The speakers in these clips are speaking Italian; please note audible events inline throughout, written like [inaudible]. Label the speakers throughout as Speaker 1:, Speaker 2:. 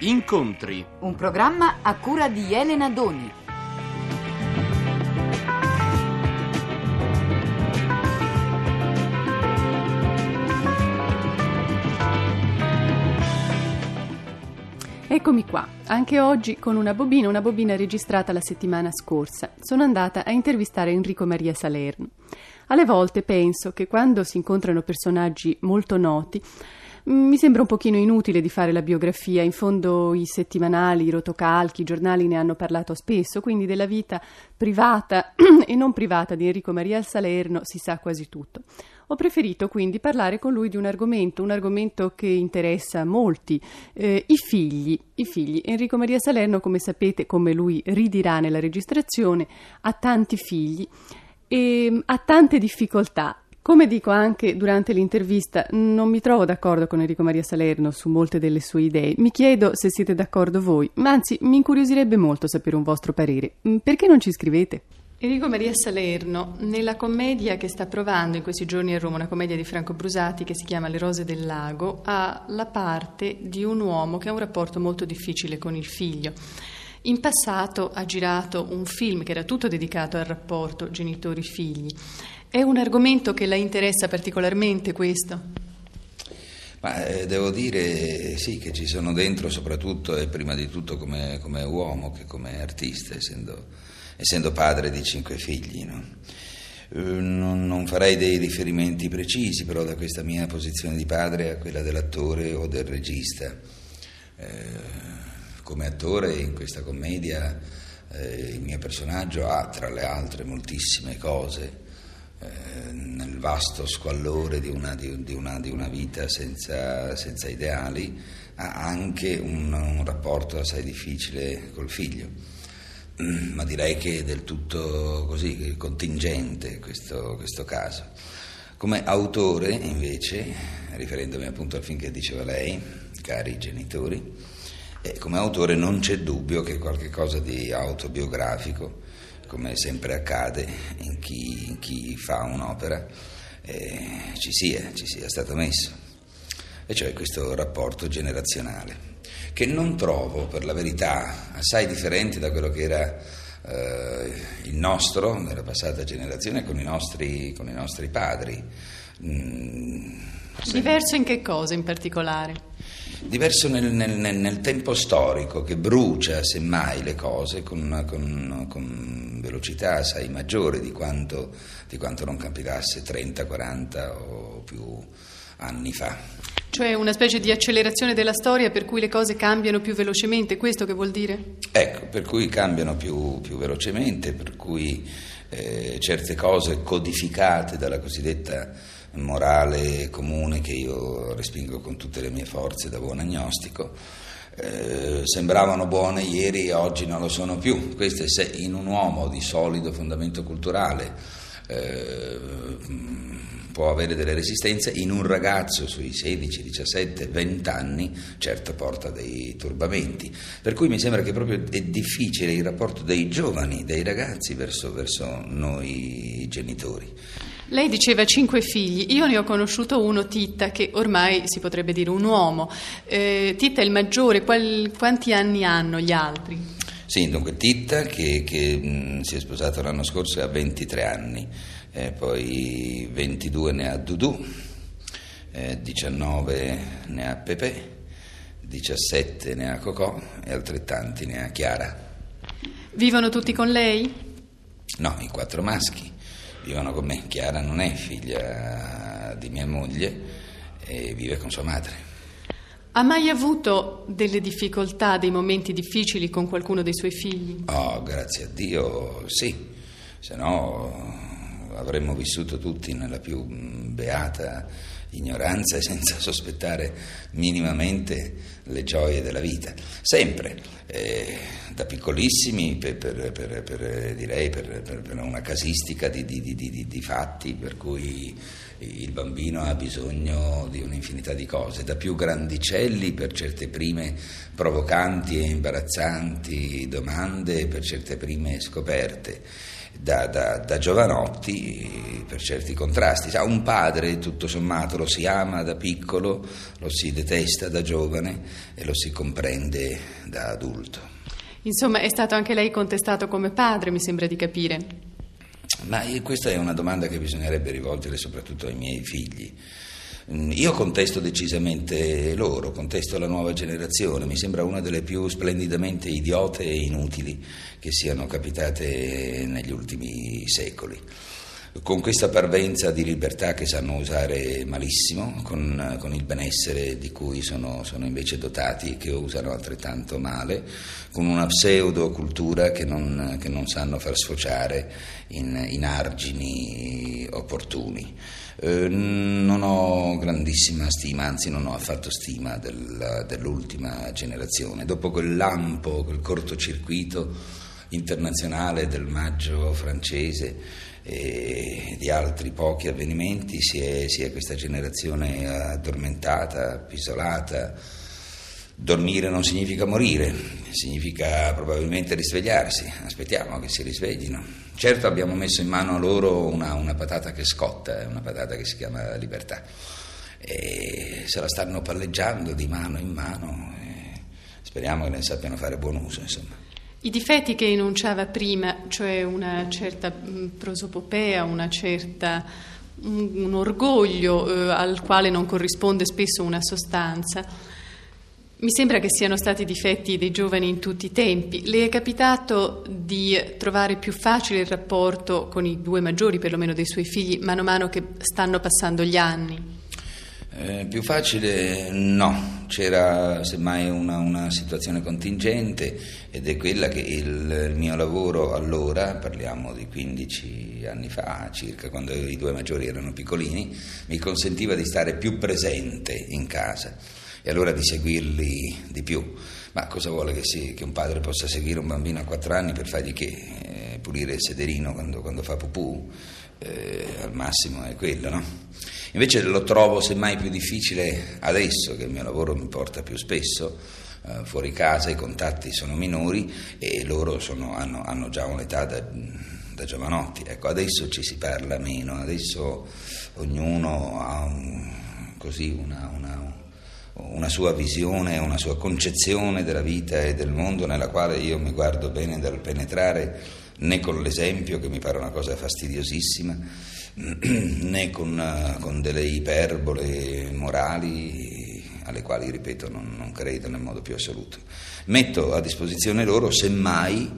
Speaker 1: Incontri.
Speaker 2: Un programma a cura di Elena Doni.
Speaker 3: Eccomi qua, anche oggi con una bobina, una bobina registrata la settimana scorsa. Sono andata a intervistare Enrico Maria Salerno. Alle volte penso che quando si incontrano personaggi molto noti, mi sembra un pochino inutile di fare la biografia, in fondo i settimanali, i rotocalchi, i giornali ne hanno parlato spesso, quindi della vita privata [clears throat] e non privata di Enrico Maria Salerno si sa quasi tutto. Ho preferito quindi parlare con lui di un argomento, un argomento che interessa molti, eh, i figli. I figli. Enrico Maria Salerno, come sapete, come lui ridirà nella registrazione, ha tanti figli e mm, ha tante difficoltà. Come dico anche durante l'intervista, non mi trovo d'accordo con Enrico Maria Salerno su molte delle sue idee. Mi chiedo se siete d'accordo voi, ma anzi mi incuriosirebbe molto sapere un vostro parere. Mm, Perché non ci scrivete? Enrico Maria Salerno, nella commedia che sta provando in questi giorni a Roma, una commedia di Franco Brusati che si chiama Le rose del lago, ha la parte di un uomo che ha un rapporto molto difficile con il figlio. In passato ha girato un film che era tutto dedicato al rapporto genitori-figli. È un argomento che la interessa particolarmente questo?
Speaker 4: Ma eh, devo dire sì che ci sono dentro soprattutto e prima di tutto come, come uomo che come artista, essendo, essendo padre di cinque figli. No? Eh, non, non, farei dei riferimenti precisi però da questa mia posizione di padre a quella dell'attore o del regista. Eh, come attore in questa commedia eh, il mio personaggio ha tra le altre moltissime cose eh, nel vasto squallore di una, di, di una, di una vita senza, senza, ideali, ha anche un, un, rapporto assai difficile col figlio. Mm, ma direi che è del tutto così, contingente questo, questo caso. Come autore, invece, riferendomi appunto al film che diceva lei, cari genitori, eh, come autore non c'è dubbio che qualche cosa di autobiografico come sempre accade in chi, in chi fa un'opera, eh, ci, sia, ci sia stato messo. E cioè questo rapporto generazionale, che non trovo per la verità assai differente da quello che era eh, il nostro nella passata generazione con i nostri, con i nostri padri.
Speaker 3: Mm, Diverso in che cosa in particolare?
Speaker 4: diverso nel, nel, nel, tempo storico che brucia semmai le cose con, con, con velocità assai maggiore di quanto, di quanto non capitasse 30, 40 o più anni fa.
Speaker 3: Cioè una specie di accelerazione della storia per cui le cose cambiano più velocemente, questo che vuol dire?
Speaker 4: Ecco, per cui cambiano più, più velocemente, per cui eh, certe cose codificate dalla cosiddetta morale comune che io respingo con tutte le mie forze da buon agnostico. Eh, sembravano buone ieri e oggi non lo sono più. Questo è se in un uomo di solido fondamento culturale eh, può avere delle resistenze, in un ragazzo sui 16, 17, 20 anni certo porta dei turbamenti. Per cui mi sembra che proprio è difficile il rapporto dei giovani, dei ragazzi verso, verso noi genitori.
Speaker 3: Lei diceva cinque figli, io ne ho conosciuto uno, Titta, che ormai si potrebbe dire un uomo. Eh, Titta è il maggiore, Qual, quanti anni hanno gli altri?
Speaker 4: Sì, dunque Titta che, che mh, si è sposato l'anno scorso ha 23 anni, eh, poi 22 ne ha Dudu, eh, 19 ne ha Pepe, 17 ne ha Cocò e altrettanti ne ha Chiara.
Speaker 3: Vivono tutti con lei?
Speaker 4: No, i quattro maschi vivono con me. Chiara non è figlia di mia moglie e vive con sua madre.
Speaker 3: Ha mai avuto delle difficoltà, dei momenti difficili con qualcuno dei suoi figli?
Speaker 4: Oh, grazie a Dio, sì. Se no avremmo vissuto tutti nella più beata ignoranza e senza sospettare minimamente le gioie della vita. Sempre, eh, da piccolissimi, per, per, per, per direi per, una casistica di, di, di, di fatti per cui il bambino ha bisogno di un'infinità di cose, da più grandicelli per certe prime provocanti e imbarazzanti domande, per certe prime scoperte da, da, da, giovanotti per certi contrasti. Sa, un padre, tutto sommato, lo si ama da piccolo, lo si detesta da giovane e lo si comprende da adulto.
Speaker 3: Insomma, è stato anche lei contestato come padre, mi sembra di capire.
Speaker 4: Ma questa è una domanda che bisognerebbe rivolgere soprattutto ai miei figli. Mm, io contesto decisamente loro, contesto la nuova generazione, mi sembra una delle più splendidamente idiote e inutili che siano capitate negli ultimi secoli con questa parvenza di libertà che sanno usare malissimo, con, con il benessere di cui sono, sono, invece dotati, che usano altrettanto male, con una pseudo-cultura che non, che non sanno far sfociare in, in argini opportuni. Eh, non ho grandissima stima, anzi non ho affatto stima del, dell'ultima generazione. Dopo quel lampo, quel cortocircuito internazionale del maggio francese, e di altri pochi avvenimenti si è, si è questa generazione addormentata, appisolata. Dormire non significa morire, significa probabilmente risvegliarsi. Aspettiamo che si risveglino. Certo abbiamo messo in mano a loro una, una patata che scotta, una patata che si chiama libertà. E se la stanno palleggiando di mano in mano. speriamo che ne sappiano fare buon uso, insomma.
Speaker 3: I difetti che enunciava prima, cioè una certa prosopopea, una certa, un, un orgoglio eh, al quale non corrisponde spesso una sostanza, mi sembra che siano stati difetti dei giovani in tutti i tempi. Le è capitato di trovare più facile il rapporto con i due maggiori, perlomeno dei suoi figli, mano a mano che stanno passando gli anni?
Speaker 4: Eh, più facile no, c'era semmai una, una, situazione contingente ed è quella che il, mio lavoro allora, parliamo di 15 anni fa circa, quando i due maggiori erano piccolini, mi consentiva di stare più presente in casa e allora di seguirli di più. Ma cosa vuole che, si, che un padre possa seguire un bambino a 4 anni per fargli che? Eh, pulire il sederino quando, quando fa pupù? Eh, al massimo è quello, no? Invece lo trovo semmai più difficile adesso che il mio lavoro mi porta più spesso eh, fuori casa, i contatti sono minori e loro sono, hanno, hanno, già un'età da, da, giovanotti. Ecco, adesso ci si parla meno, adesso ognuno ha un, così una, una, una sua visione, una sua concezione della vita e del mondo nella quale io mi guardo bene dal penetrare né con l'esempio che mi pare una cosa fastidiosissima [clears throat] né con, eh, con delle iperbole morali alle quali, ripeto, non, non, credo nel modo più assoluto. Metto a disposizione loro, semmai,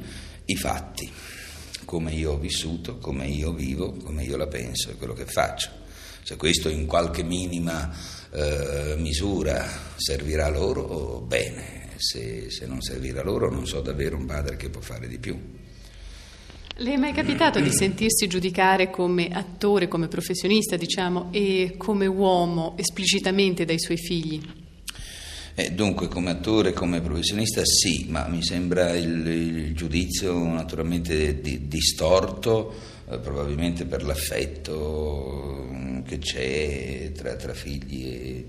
Speaker 4: i fatti, come io ho vissuto, come io vivo, come io la penso e quello che faccio. Se questo in qualche minima eh, misura servirà loro, bene, se, se non servirà loro non so davvero un padre che può fare di più.
Speaker 3: Le è mai capitato di sentirsi giudicare come attore, come professionista, diciamo, e come uomo esplicitamente dai suoi figli?
Speaker 4: Eh, dunque, come attore, come professionista sì, ma mi sembra il, il giudizio naturalmente di, distorto, probabilmente per l'affetto che c'è tra, tra figli e,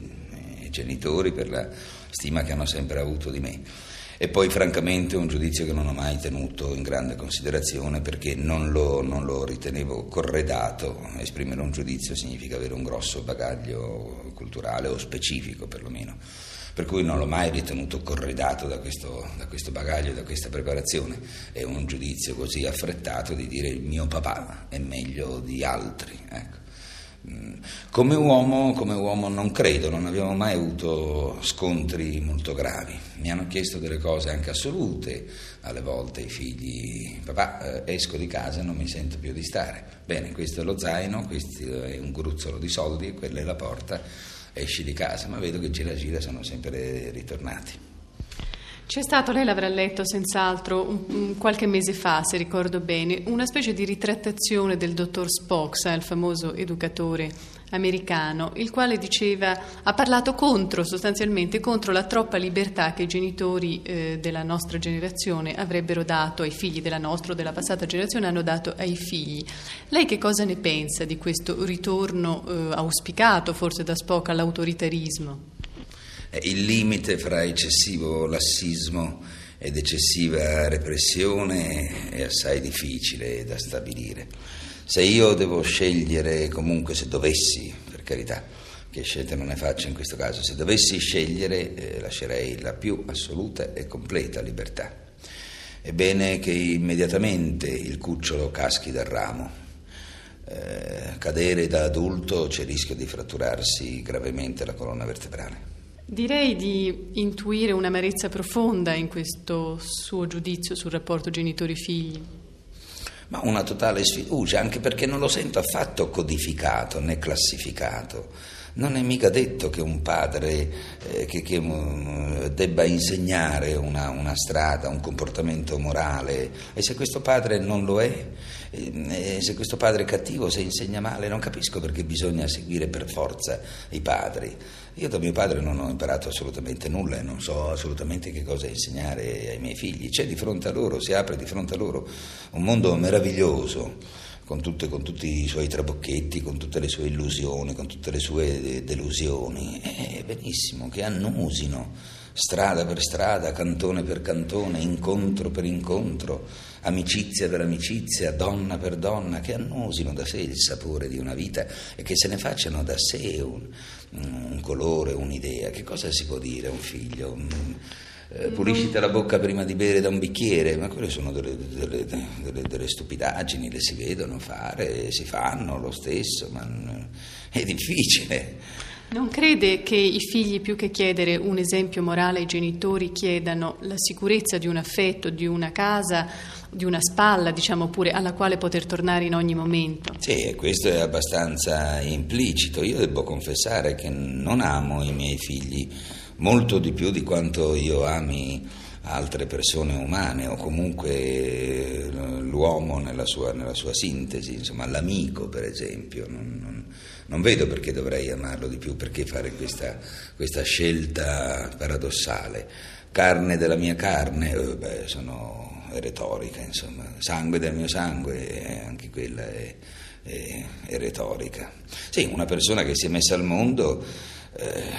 Speaker 4: e genitori, per la stima che hanno sempre avuto di me. E poi francamente un giudizio che non ho mai tenuto in grande considerazione perché non lo, non lo ritenevo corredato, esprimere un giudizio significa avere un grosso bagaglio culturale o specifico perlomeno per cui non l'ho mai ritenuto corredato da questo, da questo, bagaglio, da questa preparazione. È un giudizio così affrettato di dire il mio papà è meglio di altri. Ecco. Come uomo, come uomo non credo, non abbiamo mai avuto scontri molto gravi. Mi hanno chiesto delle cose anche assolute, alle volte i figli, papà eh, esco di casa e non mi sento più di stare. Bene, questo è lo zaino, questo è un gruzzolo di soldi quella è la porta, esci di casa, ma vedo che gira gira sono sempre ritornati.
Speaker 3: C'è stato, lei l'avrà letto senz'altro un, qualche mese fa, se ricordo bene, una specie di ritrattazione del dottor Spock, il famoso educatore americano, il quale diceva, ha parlato contro, sostanzialmente contro la troppa libertà che i genitori eh, della nostra generazione avrebbero dato ai figli della nostra o della passata generazione hanno dato ai figli. Lei che cosa ne pensa di questo ritorno eh, auspicato forse da Spock all'autoritarismo?
Speaker 4: il limite fra eccessivo lassismo ed eccessiva repressione è assai difficile da stabilire. Se io devo scegliere, comunque se dovessi, per carità, che scelte non ne faccio in questo caso, se dovessi scegliere eh, lascerei la più assoluta e completa libertà. È bene che immediatamente il cucciolo caschi dal ramo. Eh, cadere da adulto c'è il rischio di fratturarsi gravemente la colonna vertebrale.
Speaker 3: Direi di intuire un'amarezza profonda in questo suo giudizio sul rapporto genitori-figli.
Speaker 4: Ma una totale sfiducia, anche perché non lo sento affatto codificato né classificato. Non è mica detto che un padre eh, che, che, um, debba insegnare una, una, strada, un comportamento morale e se questo padre non lo è, eh, se questo padre è cattivo, se insegna male, non capisco perché bisogna seguire per forza i padri. Io da mio padre non ho imparato assolutamente nulla e non so assolutamente che cosa insegnare ai miei figli. C'è di fronte a loro, si apre di fronte a loro un mondo meraviglioso con, tutte, con, tutti i suoi trabocchetti, con tutte le sue illusioni, con tutte le sue delusioni. Eh, benissimo, che annusino, strada per strada, cantone per cantone, incontro per incontro, amicizia per amicizia, donna per donna, che annusino da sé il sapore di una vita e che se ne facciano da sé un, un colore, un'idea. Che cosa si può dire a un figlio? Eh, puliscite la bocca prima di bere da un bicchiere, ma quelle sono delle, delle, delle, delle stupidaggini, le si vedono fare, si fanno lo stesso, ma è difficile.
Speaker 3: Non crede che i figli, più che chiedere un esempio morale ai genitori, chiedano la sicurezza di un affetto, di una casa, di una spalla, diciamo pure, alla quale poter tornare in ogni momento?
Speaker 4: Sì, questo è abbastanza implicito. Io devo confessare che non amo i miei figli molto di più di quanto io ami altre persone umane o comunque eh, l'uomo nella sua, nella sua sintesi, insomma l'amico per esempio. Non, non, non, vedo perché dovrei amarlo di più, perché fare questa, questa scelta paradossale. Carne della mia carne, eh, beh, sono, retorica, insomma, sangue del mio sangue, eh, anche quella è, è, è retorica. Sì, una persona che si è messa al mondo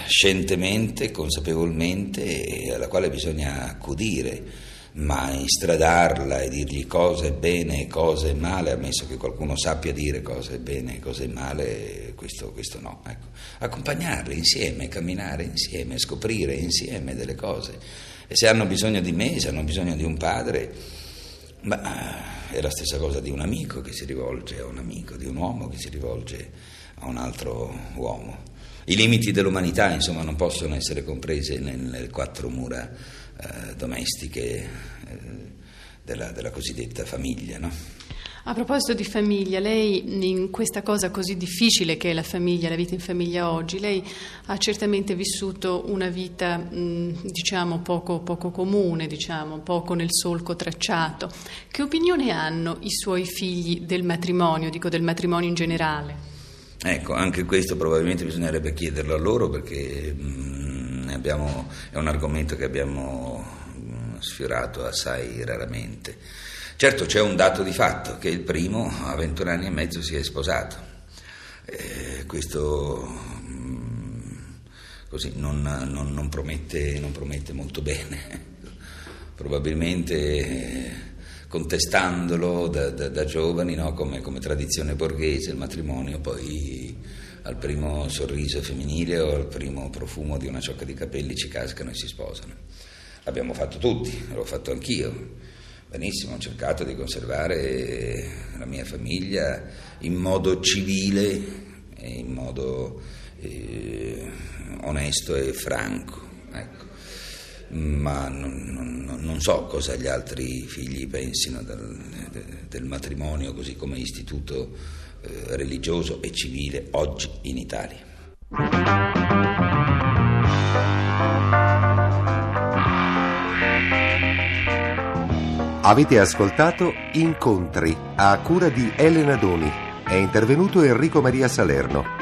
Speaker 4: scientemente, consapevolmente alla quale bisogna accudire, ma istradarla e dirgli cosa è bene e cosa è male, ammesso che qualcuno sappia dire cosa è bene e cosa è male, questo, questo no. Ecco. Accompagnarli insieme, camminare insieme, scoprire insieme delle cose. E se hanno bisogno di me, se hanno bisogno di un padre, ma è la stessa cosa di un amico che si rivolge a un amico, di un uomo che si rivolge a un altro uomo. I limiti dell'umanità, insomma, non possono essere compresi nelle quattro mura eh, domestiche eh, della, della, cosiddetta famiglia, no?
Speaker 3: A proposito di famiglia, lei in questa cosa così difficile che è la famiglia, la vita in famiglia oggi, lei ha certamente vissuto una vita diciamo poco, poco comune, diciamo, poco nel solco tracciato. Che opinione hanno i suoi figli del matrimonio, dico del matrimonio in generale?
Speaker 4: Ecco, anche questo probabilmente bisognerebbe chiederlo a loro perché mh, mm, abbiamo, è un argomento che abbiamo mh, mm, sfiorato assai raramente. Certo c'è un dato di fatto, che il primo a 21 anni e mezzo si è sposato. Eh, questo mh, mm, così non, non, non, promette, non, promette, molto bene. [laughs] Probabilmente... Eh, contestandolo da, da, da giovani no? come, come, tradizione borghese, il matrimonio poi al primo sorriso femminile o al primo profumo di una ciocca di capelli ci cascano e si sposano. L'abbiamo fatto tutti, l'ho fatto anch'io. Benissimo, ho cercato di conservare la mia famiglia in modo civile in modo eh, onesto e franco. Ecco ma non, non, non, so cosa gli altri figli pensino del, del matrimonio così come istituto eh, religioso e civile oggi in Italia.
Speaker 5: Avete ascoltato Incontri a cura di Elena Doni. È intervenuto Enrico Maria Salerno.